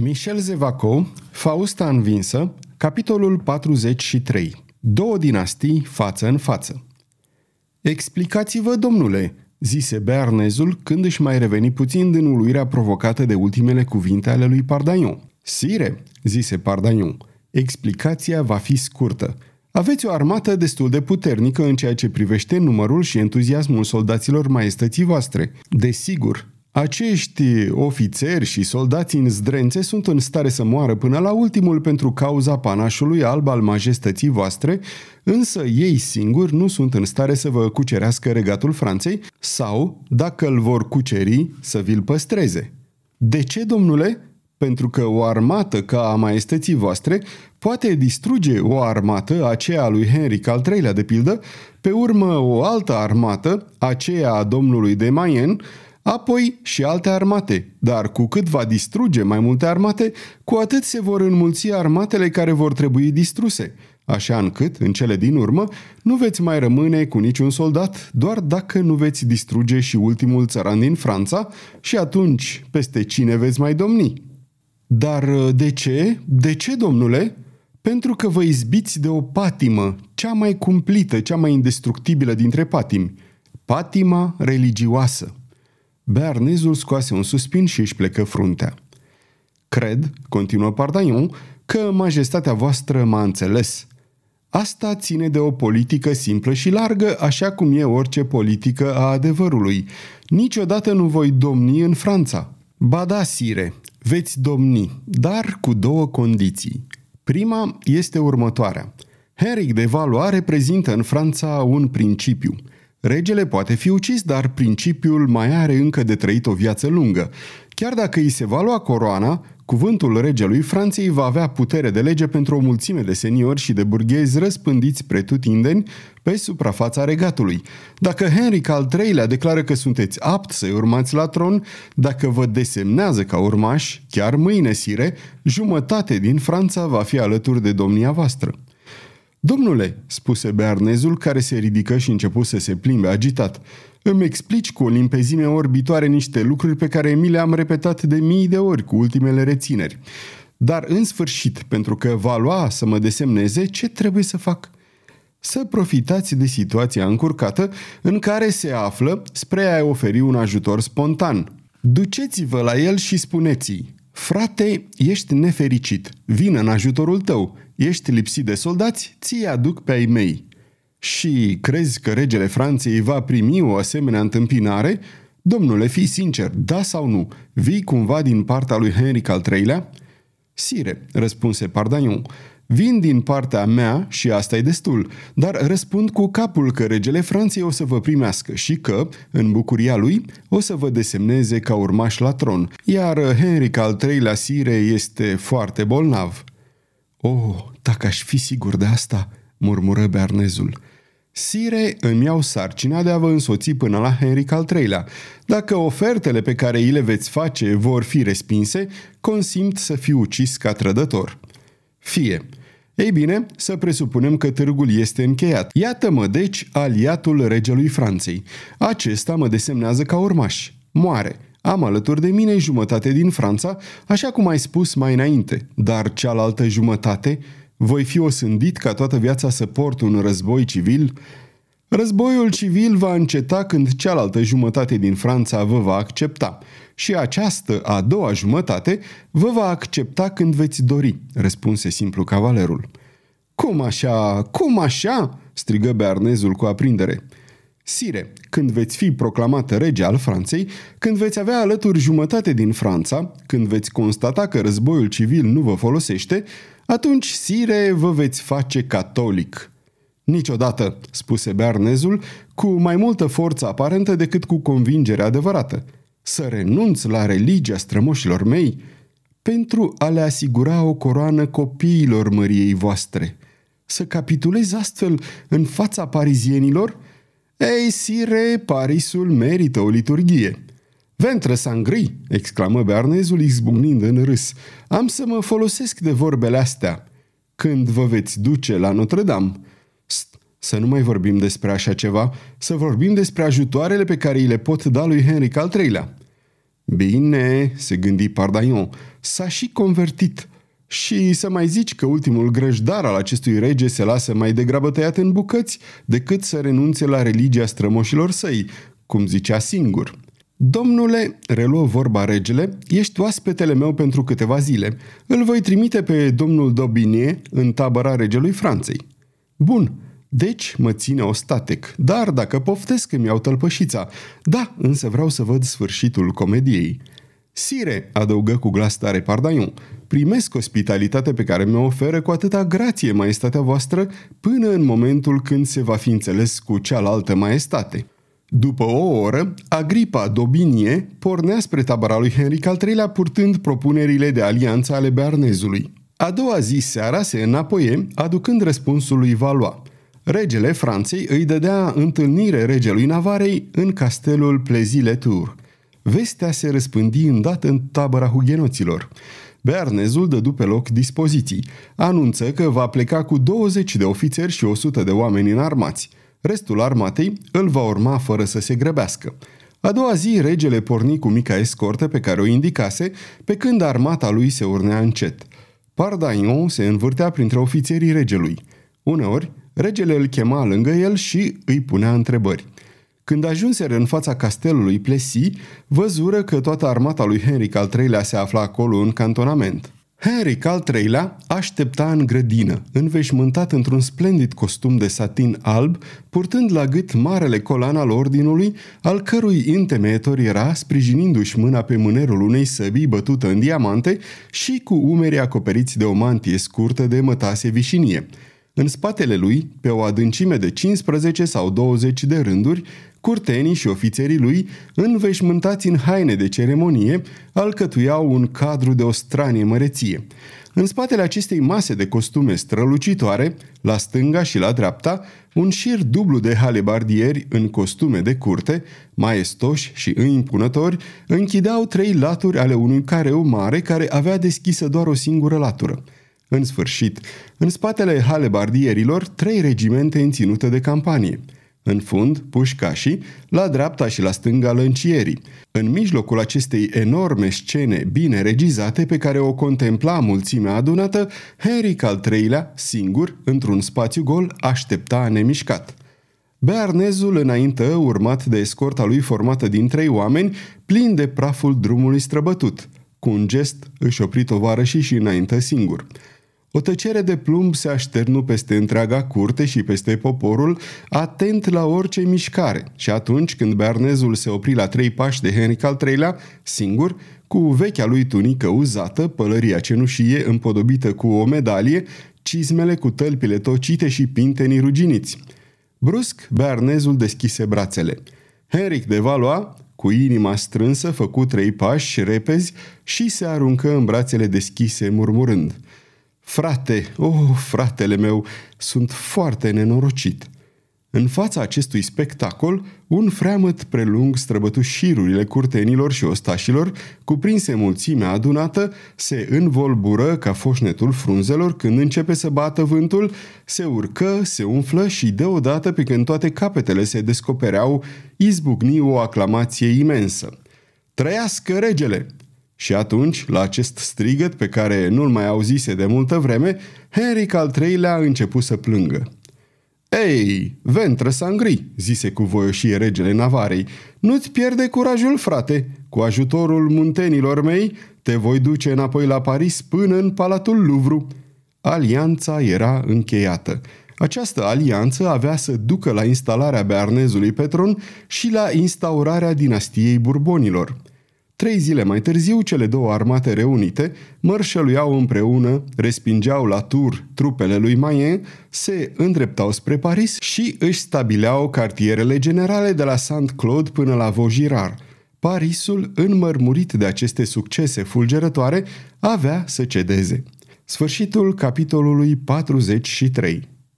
Michel Zevaco, Fausta învinsă, capitolul 43. Două dinastii față în față. Explicați-vă, domnule, zise Bearnezul când își mai reveni puțin din uluirea provocată de ultimele cuvinte ale lui Pardaion. Sire, zise Pardaion, explicația va fi scurtă. Aveți o armată destul de puternică în ceea ce privește numărul și entuziasmul soldaților maestății voastre. Desigur, acești ofițeri și soldați în zdrențe sunt în stare să moară până la ultimul pentru cauza panașului alb al majestății voastre, însă ei singuri nu sunt în stare să vă cucerească regatul Franței sau, dacă îl vor cuceri, să vi-l păstreze. De ce, domnule? Pentru că o armată ca a maestății voastre poate distruge o armată, aceea a lui Henric al III-lea de pildă, pe urmă o altă armată, aceea a domnului de Mayenne, apoi și alte armate, dar cu cât va distruge mai multe armate, cu atât se vor înmulți armatele care vor trebui distruse, așa încât, în cele din urmă, nu veți mai rămâne cu niciun soldat, doar dacă nu veți distruge și ultimul țăran din Franța și atunci peste cine veți mai domni. Dar de ce? De ce, domnule? Pentru că vă izbiți de o patimă, cea mai cumplită, cea mai indestructibilă dintre patimi, patima religioasă. Bearnezul scoase un suspin și își plecă fruntea. Cred, continuă Pardaion, că majestatea voastră m-a înțeles. Asta ține de o politică simplă și largă, așa cum e orice politică a adevărului. Niciodată nu voi domni în Franța. Ba da, sire, veți domni, dar cu două condiții. Prima este următoarea. Henric de Valois reprezintă în Franța un principiu – Regele poate fi ucis, dar principiul mai are încă de trăit o viață lungă. Chiar dacă îi se va lua coroana, cuvântul regelui Franței va avea putere de lege pentru o mulțime de seniori și de burghezi răspândiți pretutindeni pe suprafața regatului. Dacă Henric al III-lea declară că sunteți apt să-i urmați la tron, dacă vă desemnează ca urmași, chiar mâine, sire, jumătate din Franța va fi alături de domnia voastră. Domnule, spuse bearnezul care se ridică și începu să se plimbe agitat, îmi explici cu o limpezime orbitoare niște lucruri pe care mi le-am repetat de mii de ori cu ultimele rețineri. Dar în sfârșit, pentru că va lua să mă desemneze, ce trebuie să fac? Să profitați de situația încurcată în care se află spre a oferi un ajutor spontan. Duceți-vă la el și spuneți-i, frate, ești nefericit, vin în ajutorul tău, ești lipsit de soldați, ți aduc pe ai mei. Și crezi că regele Franței va primi o asemenea întâmpinare? Domnule, fii sincer, da sau nu? Vii cumva din partea lui Henric al III-lea? Sire, răspunse Pardaion, vin din partea mea și asta e destul, dar răspund cu capul că regele Franței o să vă primească și că, în bucuria lui, o să vă desemneze ca urmaș la tron, iar Henric al III-lea Sire este foarte bolnav. Oh, dacă aș fi sigur de asta, murmură Bernezul. Sire, îmi iau sarcina de a vă însoți până la Henric al III-lea. Dacă ofertele pe care îi le veți face vor fi respinse, consimt să fiu ucis ca trădător. Fie. Ei bine, să presupunem că târgul este încheiat. Iată-mă, deci, aliatul regelui Franței. Acesta mă desemnează ca urmaș. Moare. Am alături de mine jumătate din Franța, așa cum ai spus mai înainte, dar cealaltă jumătate voi fi osândit ca toată viața să port un război civil? Războiul civil va înceta când cealaltă jumătate din Franța vă va accepta și această a doua jumătate vă va accepta când veți dori, răspunse simplu cavalerul. Cum așa? Cum așa? strigă bearnezul cu aprindere. Sire, când veți fi proclamat rege al Franței, când veți avea alături jumătate din Franța, când veți constata că războiul civil nu vă folosește, atunci, sire, vă veți face catolic. Niciodată, spuse Bearnezul, cu mai multă forță aparentă decât cu convingere adevărată. Să renunț la religia strămoșilor mei pentru a le asigura o coroană copiilor măriei voastre. Să capitulez astfel în fața parizienilor – ei, sire, Parisul merită o liturghie. Ventre sangri, exclamă bearnezul izbucnind în râs. Am să mă folosesc de vorbele astea. Când vă veți duce la Notre-Dame? St, să nu mai vorbim despre așa ceva, să vorbim despre ajutoarele pe care îi le pot da lui Henric al III-lea. Bine, se gândi Pardaion, s-a și convertit. Și să mai zici că ultimul grăjdar al acestui rege se lasă mai degrabă tăiat în bucăți decât să renunțe la religia strămoșilor săi, cum zicea singur. Domnule, reluă vorba regele, ești oaspetele meu pentru câteva zile. Îl voi trimite pe domnul Dobinie în tabăra regelui Franței. Bun, deci mă ține ostatec, dar dacă poftesc îmi iau tălpășița. Da, însă vreau să văd sfârșitul comediei. Sire, adăugă cu glas tare Pardaion, primesc ospitalitate pe care mi-o oferă cu atâta grație maestatea voastră până în momentul când se va fi înțeles cu cealaltă maestate. După o oră, Agripa Dobinie pornea spre tabăra lui Henric al III-lea purtând propunerile de alianță ale Bearnezului. A doua zi seara se înapoie, aducând răspunsul lui Valois. Regele Franței îi dădea întâlnire regelui Navarei în castelul Plezile-Tour. Vestea se răspândi îndată în tabăra hugenoților. Bearnezul dădu pe loc dispoziții. Anunță că va pleca cu 20 de ofițeri și 100 de oameni înarmați. Restul armatei îl va urma fără să se grăbească. A doua zi, regele porni cu mica escortă pe care o indicase, pe când armata lui se urnea încet. Pardaion se învârtea printre ofițerii regelui. Uneori, regele îl chema lângă el și îi punea întrebări. Când ajunseră în fața castelului Plessis, văzură că toată armata lui Henric al III-lea se afla acolo în cantonament. Henric al III-lea aștepta în grădină, înveșmântat într-un splendid costum de satin alb, purtând la gât marele colan al ordinului, al cărui întemeitor era, sprijinindu-și mâna pe mânerul unei săbii bătută în diamante și cu umerii acoperiți de o mantie scurtă de mătase vișinie – în spatele lui, pe o adâncime de 15 sau 20 de rânduri, curtenii și ofițerii lui, înveșmântați în haine de ceremonie, alcătuiau un cadru de o stranie măreție. În spatele acestei mase de costume strălucitoare, la stânga și la dreapta, un șir dublu de halebardieri în costume de curte, maestoși și impunători, închideau trei laturi ale unui careu mare care avea deschisă doar o singură latură – în sfârșit, în spatele halebardierilor, trei regimente înținute de campanie. În fund, pușcașii, la dreapta și la stânga lăncierii. În mijlocul acestei enorme scene bine regizate pe care o contempla mulțimea adunată, Henric al III-lea, singur, într-un spațiu gol, aștepta nemișcat. Bearnezul înaintă, urmat de escorta lui formată din trei oameni, plin de praful drumului străbătut. Cu un gest își opri tovarășii și înaintă singur. O tăcere de plumb se așternu peste întreaga curte și peste poporul, atent la orice mișcare. Și atunci când Bernezul se opri la trei pași de Henric al III-lea, singur, cu vechea lui tunică uzată, pălăria cenușie împodobită cu o medalie, cizmele cu tălpile tocite și pintenii ruginiți. Brusc, Bernezul deschise brațele. Henric de Valois, cu inima strânsă, făcu trei pași repezi și se aruncă în brațele deschise, murmurând – Frate, oh, fratele meu, sunt foarte nenorocit. În fața acestui spectacol, un freamăt prelung străbătu șirurile curtenilor și ostașilor, cuprinse mulțimea adunată, se învolbură ca foșnetul frunzelor când începe să bată vântul, se urcă, se umflă și deodată pe când toate capetele se descopereau, izbucni o aclamație imensă. Trăiască regele! Și atunci, la acest strigăt pe care nu-l mai auzise de multă vreme, Henric al III-lea a început să plângă. Ei, ventră sangri, zise cu voioșie regele Navarei, nu-ți pierde curajul, frate. Cu ajutorul muntenilor mei, te voi duce înapoi la Paris până în Palatul Louvre. Alianța era încheiată. Această alianță avea să ducă la instalarea bearnezului Petron și la instaurarea dinastiei Burbonilor – Trei zile mai târziu, cele două armate reunite mărșăluiau împreună, respingeau la tur trupele lui Mayen, se îndreptau spre Paris și își stabileau cartierele generale de la Saint-Claude până la Vaugirard. Parisul, înmărmurit de aceste succese fulgerătoare, avea să cedeze. Sfârșitul capitolului 43